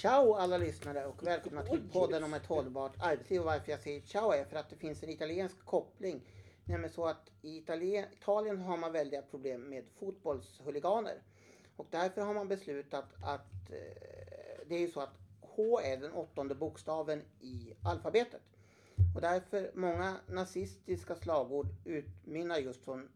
Ciao alla lyssnare och välkomna till podden om ett hållbart arbetsliv. Och varför jag säger ciao är för att det finns en italiensk koppling. Nämligen så att i Italien, Italien har man väldiga problem med fotbollshuliganer. Och därför har man beslutat att eh, det är ju så att H är den åttonde bokstaven i alfabetet. Och därför många nazistiska slagord utmynnar just från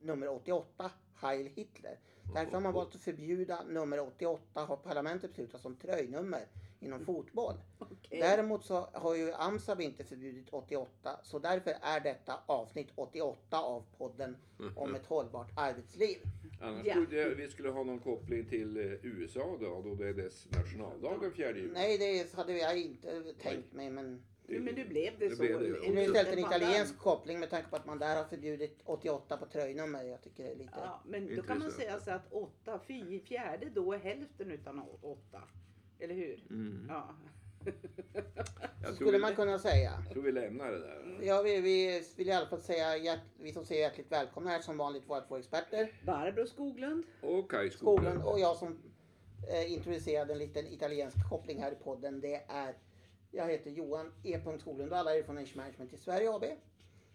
nummer 88, Heil Hitler. Därför har man valt att förbjuda nummer 88, har parlamentet beslutat som tröjnummer inom fotboll. Okej. Däremot så har ju AMSAB inte förbjudit 88, så därför är detta avsnitt 88 av podden om ett hållbart arbetsliv. Annars Ja. trodde jag vi skulle ha någon koppling till eh, USA då, då det är dess nationaldag den 4 juli. Nej, det hade jag inte tänkt mig, men Jo, men nu blev det, Det så. blev det, ja. det är istället en italiensk koppling med tanke på att man där har förbjudit 88 på tröjnummer. Jag tycker det är lite... Ja, men då kan man säga så att åtta, fy, fjärde då är hälften utan å- åtta. Eller hur? Mm. Ja. Skulle vi, man kunna säga. jag tror vi lämnar det där. Ja, vi, vi vill i alla fall säga, hjärt, vi som säger hjärtligt välkomna här som vanligt våra två experter. Barbro Skoglund. Och Kaj Skolan Skoglund. och jag som eh, introducerade en liten italiensk koppling här i podden. Det är, jag heter Johan E. Skoglund och alla är från Age Management i Sverige AB.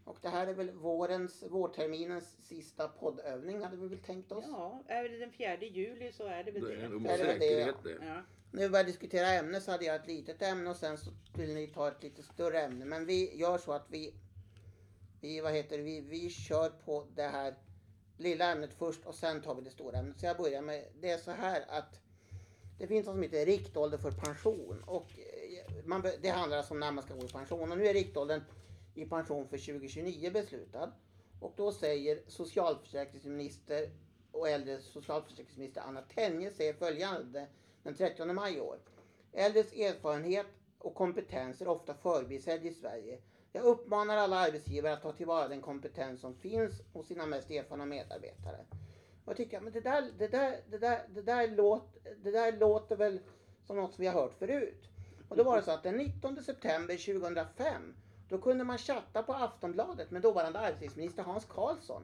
Och det här är väl vårens, vårterminens sista poddövning hade vi väl tänkt oss. Ja, är det den fjärde juli så är det väl Det är det. nog Är med det det, säkerhet ja. det. Ja. När vi började diskutera ämne så hade jag ett litet ämne och sen så vill ni ta ett lite större ämne. Men vi gör så att vi, vi, vad heter det, vi, vi kör på det här lilla ämnet först och sen tar vi det stora ämnet. Så jag börjar med, det är så här att det finns något som heter riktålder för pension. Och man, det handlar alltså om när man ska gå i pension. Och nu är riktåldern i pension för 2029 beslutad. Och då säger socialförsäkringsminister och äldre socialförsäkringsminister Anna Tenje säger följande den 30 maj i år. Äldres erfarenhet och kompetens är ofta förbisedd i Sverige. Jag uppmanar alla arbetsgivare att ta tillvara den kompetens som finns hos sina mest erfarna medarbetare. Och jag tycker, men det där, det där, det där, det där, låt, det där låter väl som något som vi har hört förut. Och då var det så att den 19 september 2005 då kunde man chatta på Aftonbladet med dåvarande arbetslivsminister Hans Karlsson.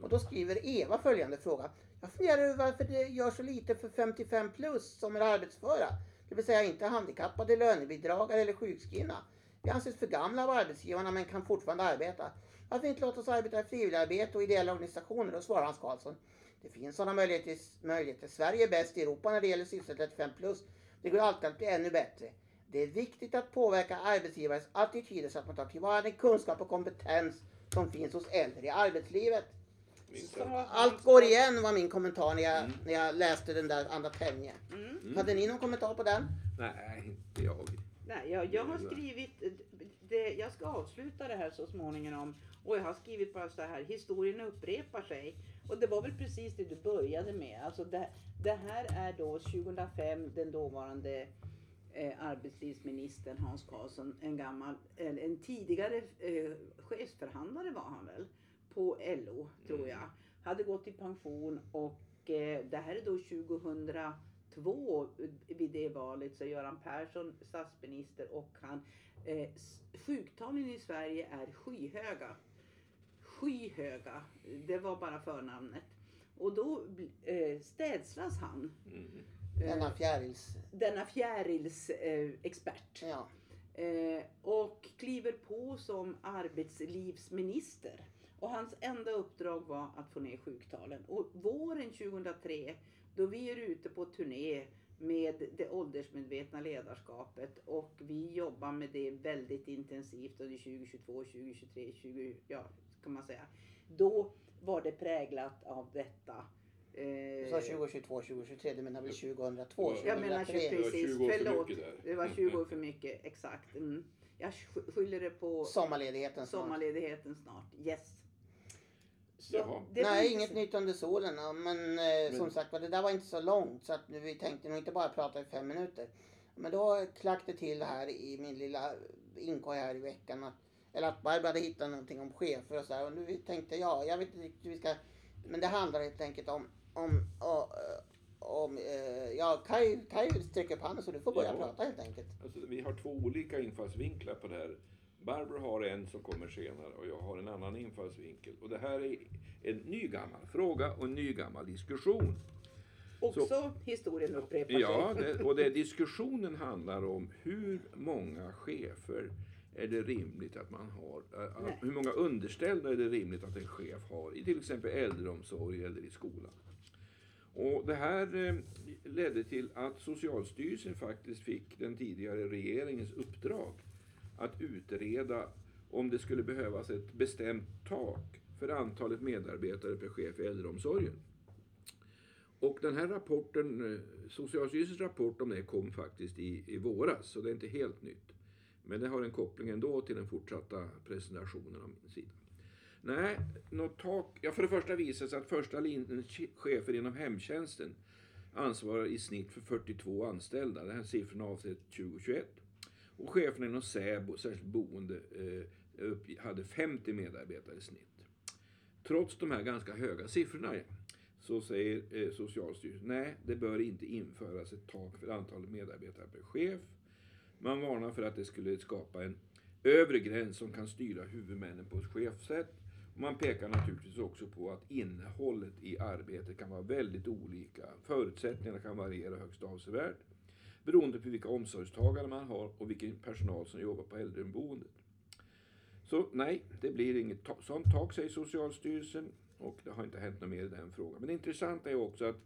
Och då skriver Eva följande fråga. Jag funderar över varför det gör så lite för 55 plus som är arbetsföra. Det vill säga inte handikappade, lönebidragare eller sjukskrivna. Vi anses för gamla av arbetsgivarna men kan fortfarande arbeta. Varför inte låta oss arbeta i frivilligarbete och ideella organisationer? Då svarar Hans Karlsson. Det finns sådana möjligheter, möjligheter. Sverige är bäst i Europa när det gäller sysselsättning 35 plus. Det går alltid att bli ännu bättre. Det är viktigt att påverka arbetsgivares attityder så att man tar tillvara den kunskap och kompetens som finns hos äldre i arbetslivet. Allt går igen var min kommentar när jag, när jag läste den där andra Tenje. Mm. Hade ni någon kommentar på den? Nej, inte jag. Nej, jag, jag har skrivit, det, jag ska avsluta det här så småningom. Och jag har skrivit bara så här, historien upprepar sig. Och det var väl precis det du började med. Alltså det, det här är då 2005 den dåvarande eh, arbetslivsministern Hans Karlsson, en gammal, en, en tidigare eh, chefsförhandlare var han väl, på LO tror jag. Hade gått i pension och eh, det här är då 2002 vid det valet så är Göran Persson statsminister och han eh, sjuktalen i Sverige är skyhöga. Skyhöga. Det var bara förnamnet. Och då eh, städslas han. Mm. Eh, Denna fjärils... denna fjärils eh, expert. Ja. Eh, och kliver på som arbetslivsminister. Och hans enda uppdrag var att få ner sjuktalen. Och våren 2003, då vi är ute på turné med det åldersmedvetna ledarskapet och vi jobbar med det väldigt intensivt under 2022, 2023, 20, ja, kan man säga. Då var det präglat av detta. Du Eh, sa 2022, 2023, du menar väl 2002, Ja, jag menar 2003? Det var precis, 20 år för förlåt. mycket där. Det var 20 år för mycket, exakt. Mm. Jag sk- skyller det på Sommarledigheten snart. sommarledigheten snart. Yes. Nej, inget så- nytt under solen. ja, Men, eh, som sagt det där var inte så långt så att vi tänkte nog inte bara prata i fem minuter. Men då klack det till här i min lilla inkorg här i veckan. Att, eller att Barbro hade hittat någonting om chefer och så här. Och nu tänkte jag, jag vet inte riktigt hur vi ska... Men det handlar helt enkelt om... om, om, om eh, ja, Kaj, Kaj sträcker upp handen så du får börja Ja. prata helt enkelt. Alltså, vi har två olika infallsvinklar på det här. Barbro har en som kommer senare och jag har en annan infallsvinkel. Och det här är en ny gammal fråga och en ny gammal diskussion. Också historien upprepar Ja, sig. det, och det diskussionen handlar om hur många chefer är det rimligt att man har? Nej. Hur många underställda är det rimligt att en chef har i till exempel äldreomsorg eller i skolan? Och det här eh, ledde till att Socialstyrelsen faktiskt fick den tidigare regeringens uppdrag att utreda om det skulle behövas ett bestämt tak för antalet medarbetare per chef i äldreomsorgen. Och den här rapporten, eh, Socialstyrelsens rapport om det kom faktiskt i, i våras, så det är inte helt nytt. Men det har en koppling ändå till den fortsatta presentationen av min sida. Nej, något tak. Ja, för det första visar det sig att första linjens chefer inom hemtjänsten ansvarar i snitt för 42 anställda. Den här siffran avser 2021. Och cheferna inom SÄBO, särskilt boende, eh, hade 50 medarbetare i snitt. Trots de här ganska höga siffrorna så säger eh, Socialstyrelsen nej, det bör inte införas ett tak för antalet medarbetare per chef. Man varnar för att det skulle skapa en övre gräns som kan styra huvudmännen på ett chefsätt. Man pekar naturligtvis också på att innehållet i arbetet kan vara väldigt olika. Förutsättningarna kan variera högst avsevärt beroende på vilka omsorgstagare man har och vilken personal som jobbar på äldreboendet. Så nej, det blir inget ta- sånt tak säger Socialstyrelsen och det har inte hänt något mer i den frågan. Men det intressanta är också att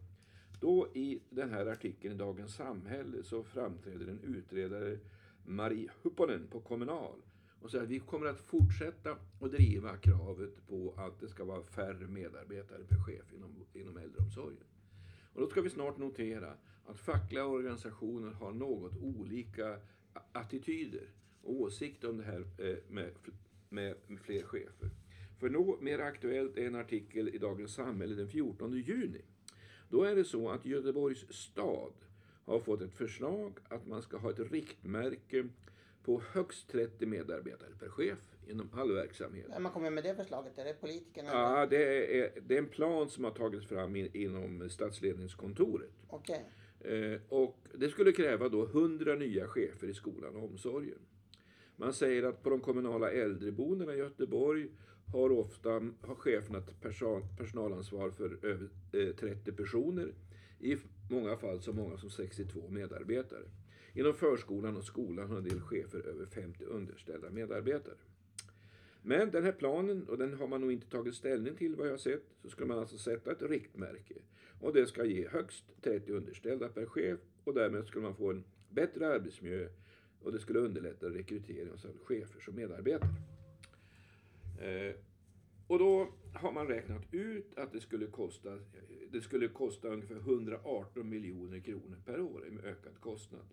då i den här artikeln i Dagens Samhälle så framträder en utredare, Marie Hupponen på Kommunal och säger att vi kommer att fortsätta att driva kravet på att det ska vara färre medarbetare per chef inom, inom äldreomsorgen. Och då ska vi snart notera att fackliga organisationer har något olika attityder och åsikter om det här eh, med, med, med fler chefer. För något mer aktuellt är en artikel i Dagens Samhälle den 14 juni. Då är det så att Göteborgs stad har fått ett förslag att man ska ha ett riktmärke på högst 30 medarbetare per chef inom all verksamhet. Vem har kommit med det förslaget? Är det politikerna? Ja, det är, det är en plan som har tagits fram in, inom statsledningskontoret. Okej. Eh, och det skulle kräva då 100 nya chefer i skolan och omsorgen. Man säger att på de kommunala äldreboendena i Göteborg har ofta har cheferna person, personalansvar för över eh, 30 personer. I många fall så många som 62 medarbetare. Inom förskolan och skolan har en del chefer över 50 underställda medarbetare. Men den här planen, och den har man nog inte tagit ställning till vad jag har sett, så ska man alltså sätta ett riktmärke. Och det ska ge högst 30 underställda per chef och därmed skulle man få en bättre arbetsmiljö och det skulle underlätta rekrytering av såväl chefer som medarbetare. Eh, och då har man räknat ut att det skulle kosta, det skulle kosta ungefär 118 miljoner kronor per år i ökad kostnad.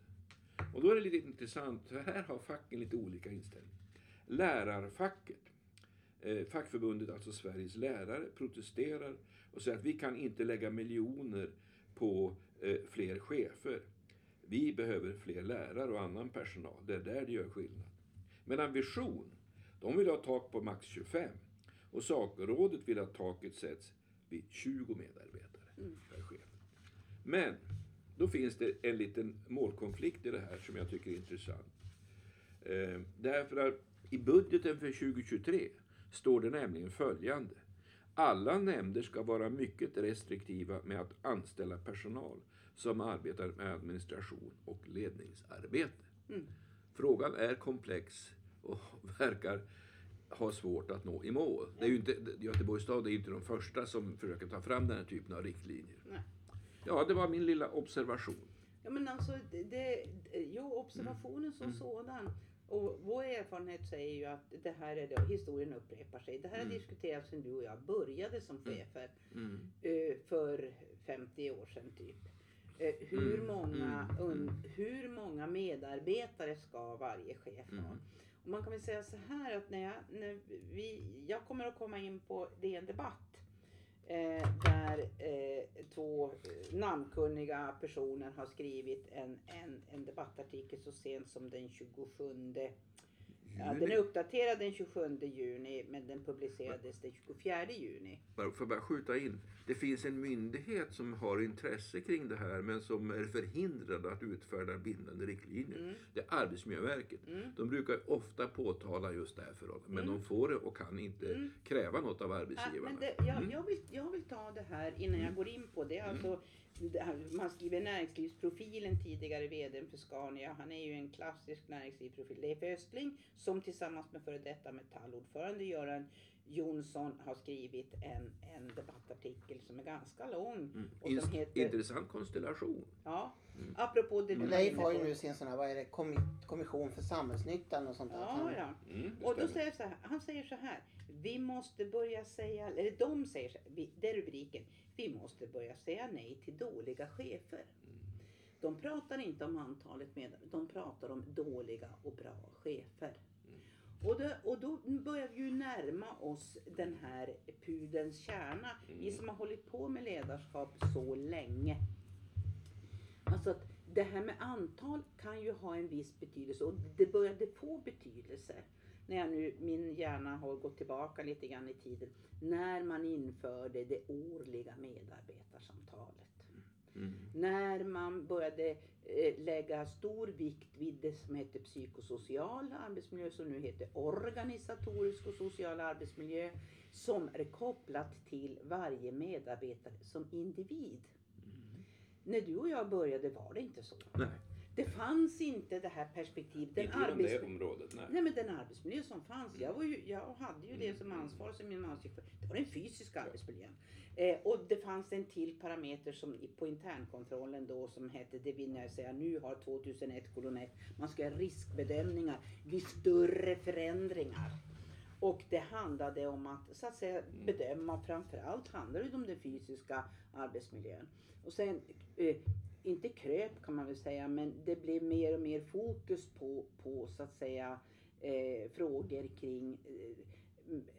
Och då är det lite intressant, för här har facken lite olika inställning. Lärarfacket, eh, fackförbundet, alltså Sveriges lärare, protesterar och säger att vi kan inte lägga miljoner på eh, fler chefer. Vi behöver fler lärare och annan personal. Det är där det gör skillnad. Medan Vision, de vill ha tak på max 25. Och Sakrådet vill att taket sätts vid 20 medarbetare per chef. Men då finns det en liten målkonflikt i det här som jag tycker är intressant. Eh, därför att i budgeten för 2023 står det nämligen följande. Alla nämnder ska vara mycket restriktiva med att anställa personal som arbetar med administration och ledningsarbete. Mm. Frågan är komplex och verkar ha svårt att nå i mål. Det är ju inte, Göteborgs stad är ju inte de första som försöker ta fram den här typen av riktlinjer. Nej. Ja, det var min lilla observation. Ja men alltså, det, det, jo observationen som Mm. sådan. Och vår erfarenhet säger ju att det här är det, historien upprepar sig. Det här har Mm. diskuterats sedan du och jag började som chefer Mm. eh, för 50 år sedan typ. Eh, hur, Mm, många, mm, un, mm. hur många medarbetare ska varje chef ha? Mm. Och man kan väl säga så här att när jag, när vi, jag kommer att komma in på DN Debatt eh, där eh, två eh, namnkunniga personer har skrivit en, en, en debattartikel så sent som den 27 Ja, den är uppdaterad den 27 juni men den publicerades den 24 juni. Får jag bara skjuta in. Det finns en myndighet som har intresse kring det här men som är förhindrad att utfärda bindande riktlinjer. Mm. Det är Arbetsmiljöverket. Mm. De brukar ofta påtala just det här förhållandet. Men Mm. de får och kan inte Mm. kräva något av Ja, arbetsgivarna. men det, jag, Mm. jag, vill, jag vill ta det här innan jag går in på det. Alltså, man skriver näringslivsprofilen tidigare vdn för Scania. Han är ju en klassisk näringslivsprofil. Leif Östling som tillsammans med före detta Metallordförande Göran Jonsson har skrivit en, en debattartikel som är ganska lång. Mm. Och som heter, Intressant konstellation. ja, apropå det var Leif har ju nu sin sån här, vad är det, kommi- kommission för samhällsnyttan och sånt där. Ja, ja. Mm, Och då säger så här, han säger så här. Vi måste börja säga, eller de säger så här, det är rubriken. Vi måste börja säga nej till dåliga chefer. De pratar inte om antalet medarbetare, de pratar om dåliga och bra chefer. Och, då, och då börjar vi ju närma oss den här pudelns kärna. Vi som har hållit på med ledarskap så länge. Alltså att det här med antal kan ju ha en viss betydelse och det började få betydelse när jag nu, min hjärna har gått tillbaka lite grann i tiden, när man införde det årliga medarbetarsamtalet. Mm. När man började eh, lägga stor vikt vid det som heter psykosocial arbetsmiljö, som nu heter organisatorisk och social arbetsmiljö, som är kopplat till varje medarbetare som individ. När du och jag började var det inte så. Nej, Det fanns inte det här perspektivet. Den inte inom det området. Nej. Nej men den arbetsmiljö som fanns, jag, var ju, jag hade ju det som ansvar som gymnasiechef. Det var den fysiska arbetsmiljön. Eh, och det fanns en till parameter som på internkontrollen då som hette det vill jag säga nu har 2001 kolon 1. Man ska göra riskbedömningar vid större förändringar. Och det handlade om att så att säga bedöma framförallt handlade det om den fysiska arbetsmiljön. Och sen eh, inte kröp kan man väl säga, men det blev mer och mer fokus på, på så att säga eh, frågor kring eh,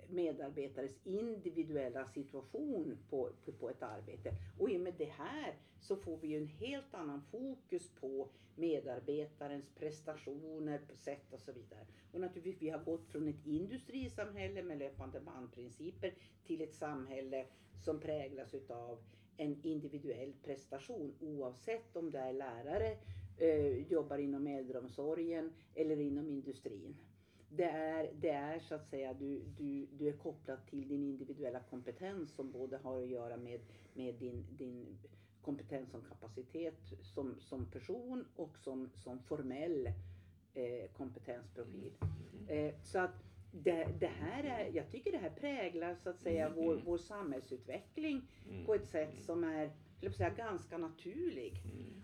medarbetares individuella situation på, på, på ett arbete. Och i och med det här så får vi ju en helt annan fokus på medarbetarens prestationer, på sätt och så vidare. Och naturligtvis, vi har gått från ett industrisamhälle med löpande bandprinciper till ett samhälle som präglas utav en individuell prestation oavsett om det är lärare, eh, jobbar inom äldreomsorgen eller inom industrin. Det är, det är så att säga, du, du, du är kopplad till din individuella kompetens som både har att göra med, med din, din kompetens som kapacitet som, som person och som, som formell eh, kompetensprofil. Eh, så att det, det här är, jag tycker det här präglar så att säga vår, vår samhällsutveckling Mm. på ett sätt som är jag säga, ganska naturlig.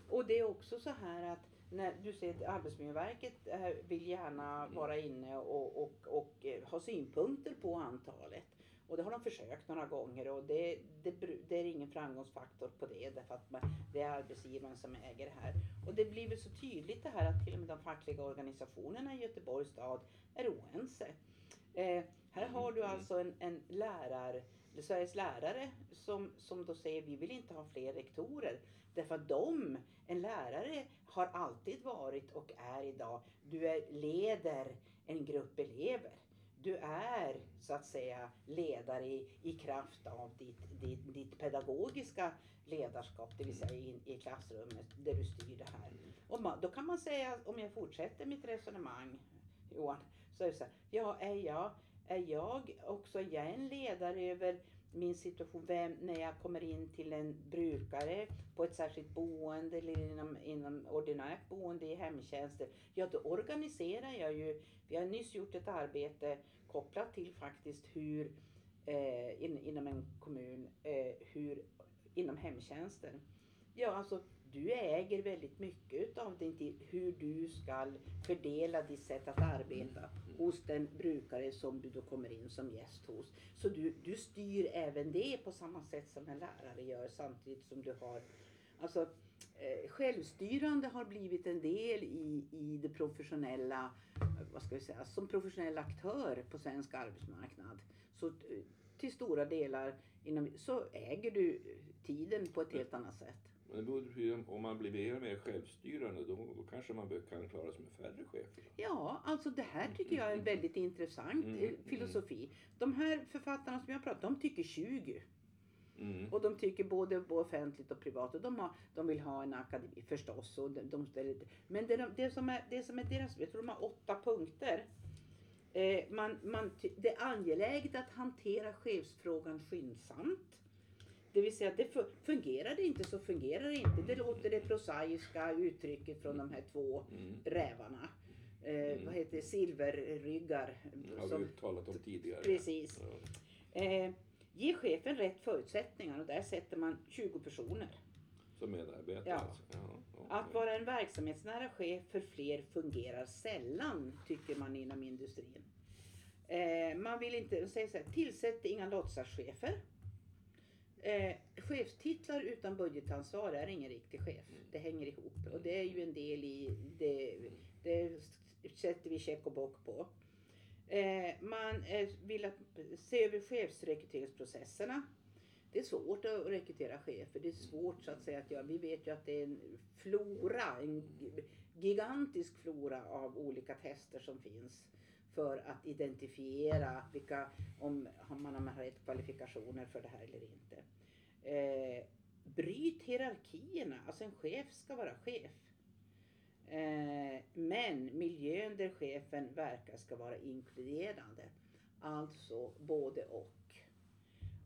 Och det är också så här att när du ser att Arbetsmiljöverket eh, vill gärna vara inne och, och, och eh, ha synpunkter på antalet. Och det har de försökt några gånger och det, det, det är ingen framgångsfaktor på det därför att man, det är arbetsgivaren som äger det här. Och det blir väl så tydligt det här att till och med de fackliga organisationerna i Göteborgs stad är oense. Eh, här har du alltså en, en lärare, Sveriges lärare som, som då säger vi vill inte ha fler rektorer. Därför att de, en lärare har alltid varit och är idag, du är, leder en grupp elever. Du är så att säga ledare i, i kraft av ditt, ditt, ditt pedagogiska ledarskap, det vill säga in, i klassrummet där du styr det här. Och man, då kan man säga, om jag fortsätter mitt resonemang Johan, så är det så här, ja är jag, är jag också, är jag en ledare över min situation, vem, när jag kommer in till en brukare på ett särskilt boende eller inom, inom ordinärt boende i hemtjänster. Ja, då organiserar jag ju, vi har nyss gjort ett arbete kopplat till faktiskt hur eh, in, inom en kommun, eh, hur inom hemtjänsten. Ja, alltså du äger väldigt mycket av din tid, hur du ska fördela ditt sätt att arbeta hos den brukare som du då kommer in som gäst hos. Så du, du styr även det på samma sätt som en lärare gör samtidigt som du har Alltså eh, självstyrande har blivit en del i, i det professionella, vad ska vi säga, som professionell aktör på svensk arbetsmarknad. Så eh, till stora delar inom, så äger du tiden på ett helt annat sätt. Men det beror på om man blir mer och mer självstyrande då, då kanske man kan klara sig med färre chefer. Ja, alltså det här tycker jag är en väldigt intressant Mm, eh, mm. filosofi. De här författarna som jag pratar om tycker 20. Mm. Och de tycker både offentligt och privat. Och de, har, de vill ha en akademi förstås. Och de, de ställer, men det, de- det, som är, det som är deras, jag tror de har åtta punkter. Eh, man, man, det är angeläget att hantera chefsfrågan skyndsamt. Det vill säga, det fu- fungerar det inte så fungerar det inte. Det låter det prosaiska uttrycket från de här två Mm. rävarna. Eh, Mm. Vad heter det? silverryggar. har som- vi talat om tidigare. Precis. Ja, Eh, ge chefen rätt förutsättningar och där sätter man 20 personer. som medarbetare Ja. alltså. Ja, okej. Att vara en verksamhetsnära chef för fler fungerar sällan, tycker man inom industrin. Eh, man vill inte, säga så här, tillsätt inga låtsaschefer. Eh, chefstitlar utan budgetansvar är ingen riktig chef. Det hänger ihop och det är ju en del i det, det sätter vi check och bock på. Eh, man eh, vill att, se över chefsrekryteringsprocesserna. Det är svårt att rekrytera chefer. Det är svårt så att säga att göra. Vi vet ju att det är en flora, en gi- gigantisk flora av olika tester som finns för att identifiera vilka, om om man har rätt kvalifikationer för det här eller inte. Eh, bryt hierarkierna. Alltså en chef ska vara chef. Eh, men miljön där chefen verkar ska vara inkluderande. Alltså både och.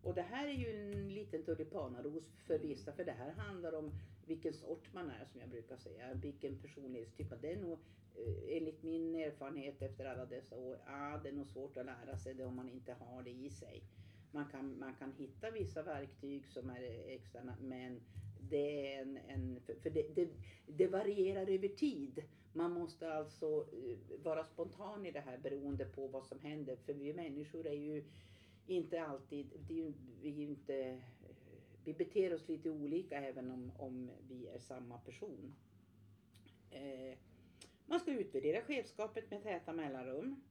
Och det här är ju en liten tulipanaros för vissa, för det här handlar om vilken sort man är som jag brukar säga, vilken personlighetstyp. Det är nog Eh, enligt min erfarenhet efter alla dessa år, ja det är nog svårt att lära sig det om man inte har det i sig. Man kan, man kan hitta vissa verktyg som är externa men det är en, en för, det, det, det varierar över tid. Man måste alltså eh, vara spontan i det här beroende på vad som händer. För vi människor är ju inte alltid, det är ju, vi är ju inte, eh, vi beter oss lite olika även om, om vi är samma person. Eh, man ska utvärdera chefskapet med täta mellanrum.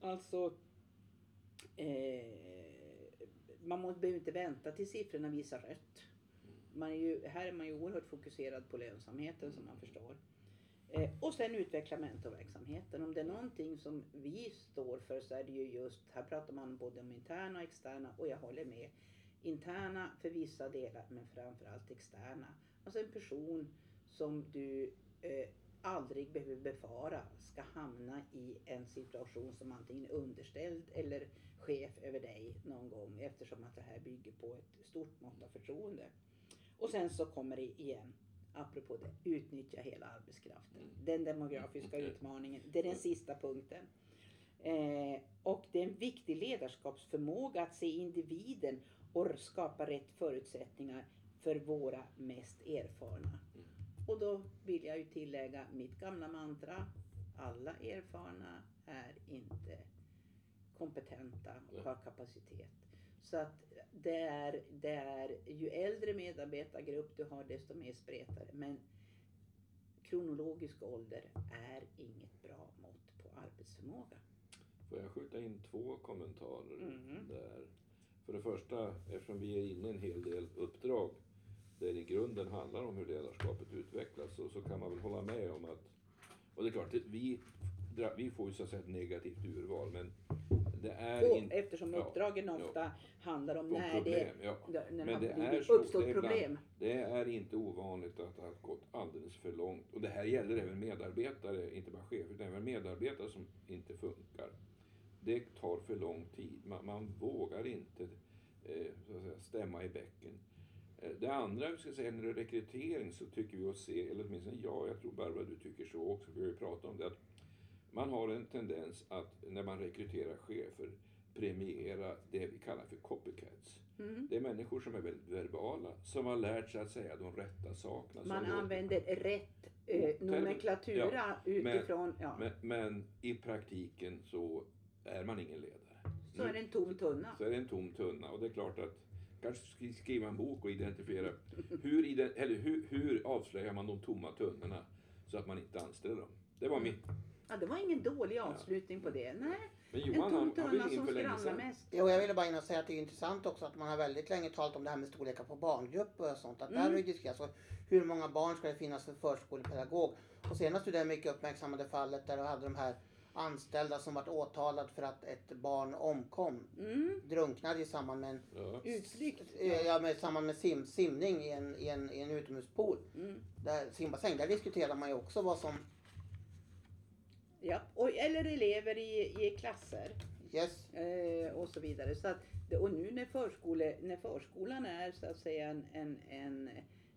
Alltså, eh, man må, behöver inte vänta till siffrorna visar rött. Man är ju, här är man ju oerhört fokuserad på lönsamheten som man förstår. Eh, och sen utveckla mentorverksamheten. Om det är någonting som vi står för så är det ju just, här pratar man både om interna och externa och jag håller med. Interna för vissa delar men framförallt externa. Alltså en person som du eh, aldrig behöver befara ska hamna i en situation som antingen är underställd eller chef över dig någon gång eftersom att det här bygger på ett stort mått av förtroende. Och sen så kommer det igen, apropå det, utnyttja hela arbetskraften. Den demografiska Mm. utmaningen, det är den sista punkten. Eh, och det är en viktig ledarskapsförmåga att se individen och skapa rätt förutsättningar för våra mest erfarna. Mm. Och då vill jag ju tillägga mitt gamla mantra. Alla erfarna är inte kompetenta och har kapacitet. Så att det är, det är, ju äldre medarbetargrupp du har desto mer spretare. Men kronologisk ålder är inget bra mått på arbetsförmåga. Får jag skjuta in två kommentarer Mhm. där? För det första, eftersom vi är inne i en hel del uppdrag där i grunden handlar om hur ledarskapet utvecklas så, så kan man väl hålla med om att, och det är klart, vi, vi får ju så att säga ett negativt urval men det är Och inte eftersom ja, uppdragen ja. ofta handlar om när problem. Ja. det, när Men har det så, det ibland- problem. Det är inte ovanligt att det har gått alldeles för långt. Och det här gäller även medarbetare, inte bara chefer, utan även medarbetare som inte funkar. Det tar för lång tid. Man, man vågar inte eh, så att säga, stämma i bäcken. Eh, det andra vi ska säga när det är rekrytering så tycker vi oss se, eller åtminstone jag, jag tror Barbara du tycker så också, vi har ju pratat om det, att man har en tendens att när man rekryterar chefer premiera det vi kallar för copycats. Mm. Det är människor som är väldigt verbala, som har lärt sig att säga de rätta sakerna. Man låter- använder rätt eh, nomenklatura utifrån, ja, Men, men i praktiken så är man ingen ledare. så är det en tom tunna. så är det en tom tunna. Och det är klart att kanske sk- skriva en bok och identifiera hur, ide- eller hur, hur avslöjar man de tomma tunnorna så att man inte anställer dem. Det var mitt. Ja, det var ingen dålig avslutning på det. Nej, Men en Johan tom han, han tunna som skramlar mest. Jo, jag ville bara in och säga att det är intressant också att man har väldigt länge talat om det här med storlekar på barngrupper och sånt. Att där Mm. har ju diskuterats. och Hur många barn ska det finnas för förskolepedagog? Och senast är det mycket uppmärksammade fallet där du hade de här anställda som vart åtalade för att ett barn omkom. Mm. Drunknade i samband med en Ja. Utflykt. Eh, Ja, med, samband med sim, simning i en, i, en, i en utomhuspool. Mm. Där simbassäng, där diskuterar man ju också vad som... Ja, och, eller elever i, i klasser Yes. eh, och så vidare. Så att, och nu när, förskole, när förskolan är så att säga en, en, en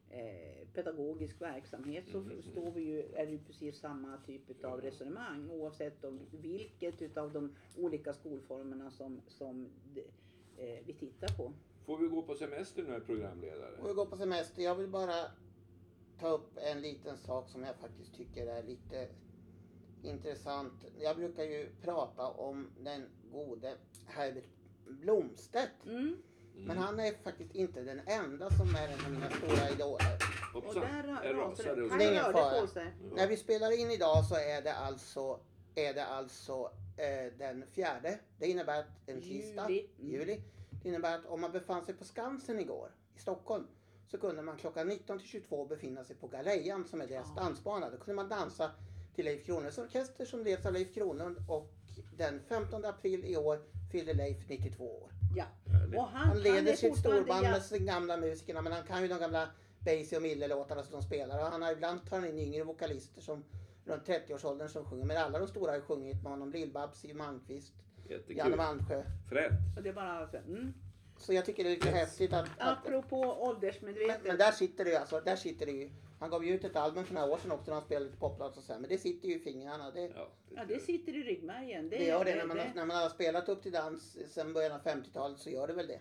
eh, pedagogisk verksamhet så Mm. står vi ju, är det ju precis samma typ av resonemang oavsett om vilket utav de olika skolformerna som, som eh, vi tittar på. Får vi gå på semester nu, programledare? Och vi går på semester. Jag vill bara ta upp en liten sak som jag faktiskt tycker är lite intressant. Jag brukar ju prata om den gode Herbert Blomstedt. Mm. Men han är faktiskt inte den enda som är en av mina stora idoler. Och Hoppsan, där ra- jag rasade rasade. det. Det är ingen rörde fara. på sig. När vi spelar in idag så är det alltså, är det alltså eh, den fjärde. Det innebär att en tisdag, Juli. Mm. juli. Det innebär att om man befann sig på Skansen igår i Stockholm så kunde man klockan 19 till 22 befinna sig på Galejan som är deras Ja. dansbana. Då kunde man dansa till Leif Kronlunds orkester som leds av Leif Kronlund och den 15 april i år fyllde Leif 92 år. Ja. Och han, Han leder är sitt storband med sina gamla musikerna men han kan ju de gamla Basie och Mille-låtarna som de spelar. Och han har ibland tagit in yngre vokalister som runt 30-årsåldern som sjunger. Men alla de stora har ju sjungit med honom. Lill-Babs, Siw Malmkvist, Janne. Malmsjö. Fränt. Och det är bara så, mm. Så jag tycker det är lite häftigt att... att Apropå men, åldersmedvetet. men där sitter det ju alltså, där sitter det ju. Han gav ju ut ett album för några år sedan också när han spelade lite poplåt och så här. Men det sitter ju i fingrarna. Det, Ja, Ja, det sitter i ryggmärgen. det gör det när man, har- när man har spelat upp till dans sedan början av 50-talet så gör det väl det.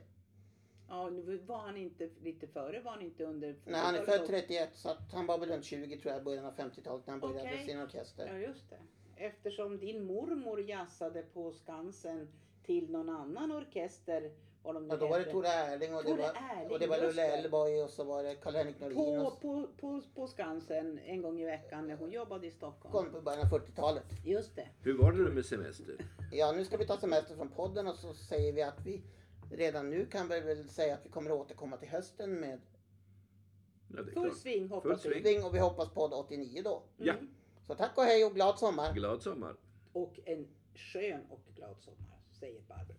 Ja, nu var han inte lite före, var han inte under Nej, han är 40-talet född 31 så att han var väl runt 20 tror jag i början av 50-talet när han började Okej. sin orkester. Ja, just det. Eftersom din mormor jazzade på Skansen till någon annan orkester. Vad de nu Ja, då var det. Tore Erling och det Tore var, Erling, och det var Lulle det. Ellboy och så var det Karl-Henrik Norin på, på, på, på Skansen en gång i veckan när hon jobbade i Stockholm. kom på början av 40-talet. Just det. Hur var det med semester? Ja, nu ska vi ta semester från podden och så säger vi att vi redan nu kan vi väl säga att vi kommer att återkomma till hösten med Ja, det Full sving hoppas Full vi. sving. Och vi hoppas podd 89 då. Ja, Mm. Så tack och hej och glad sommar! glad sommar. Och en skön och glad sommar, säger Barbro.